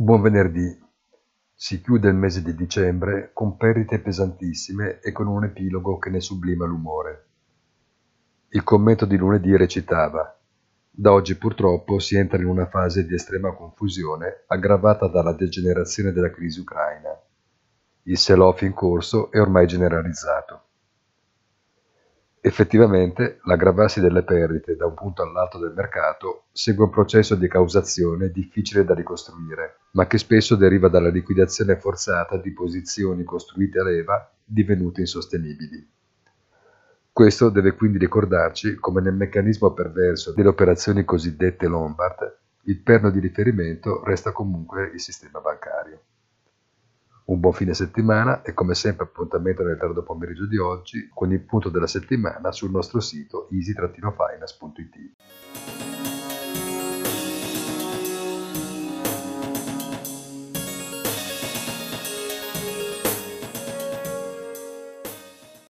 buon venerdì. Si chiude il mese di dicembre con perdite pesantissime e con un epilogo che ne sublima l'umore. Il commento di lunedì recitava Da oggi purtroppo si entra in una fase di estrema confusione aggravata dalla degenerazione della crisi ucraina. Il sell-off in corso è ormai generalizzato. Effettivamente, l'aggravarsi delle perdite da un punto all'altro del mercato segue un processo di causazione difficile da ricostruire, ma che spesso deriva dalla liquidazione forzata di posizioni costruite a leva divenute insostenibili. Questo deve quindi ricordarci come nel meccanismo perverso delle operazioni cosiddette Lombard il perno di riferimento resta comunque il sistema bancario. Un buon fine settimana e come sempre appuntamento nel tardo pomeriggio di oggi con il punto della settimana sul nostro sito easy-finance.it.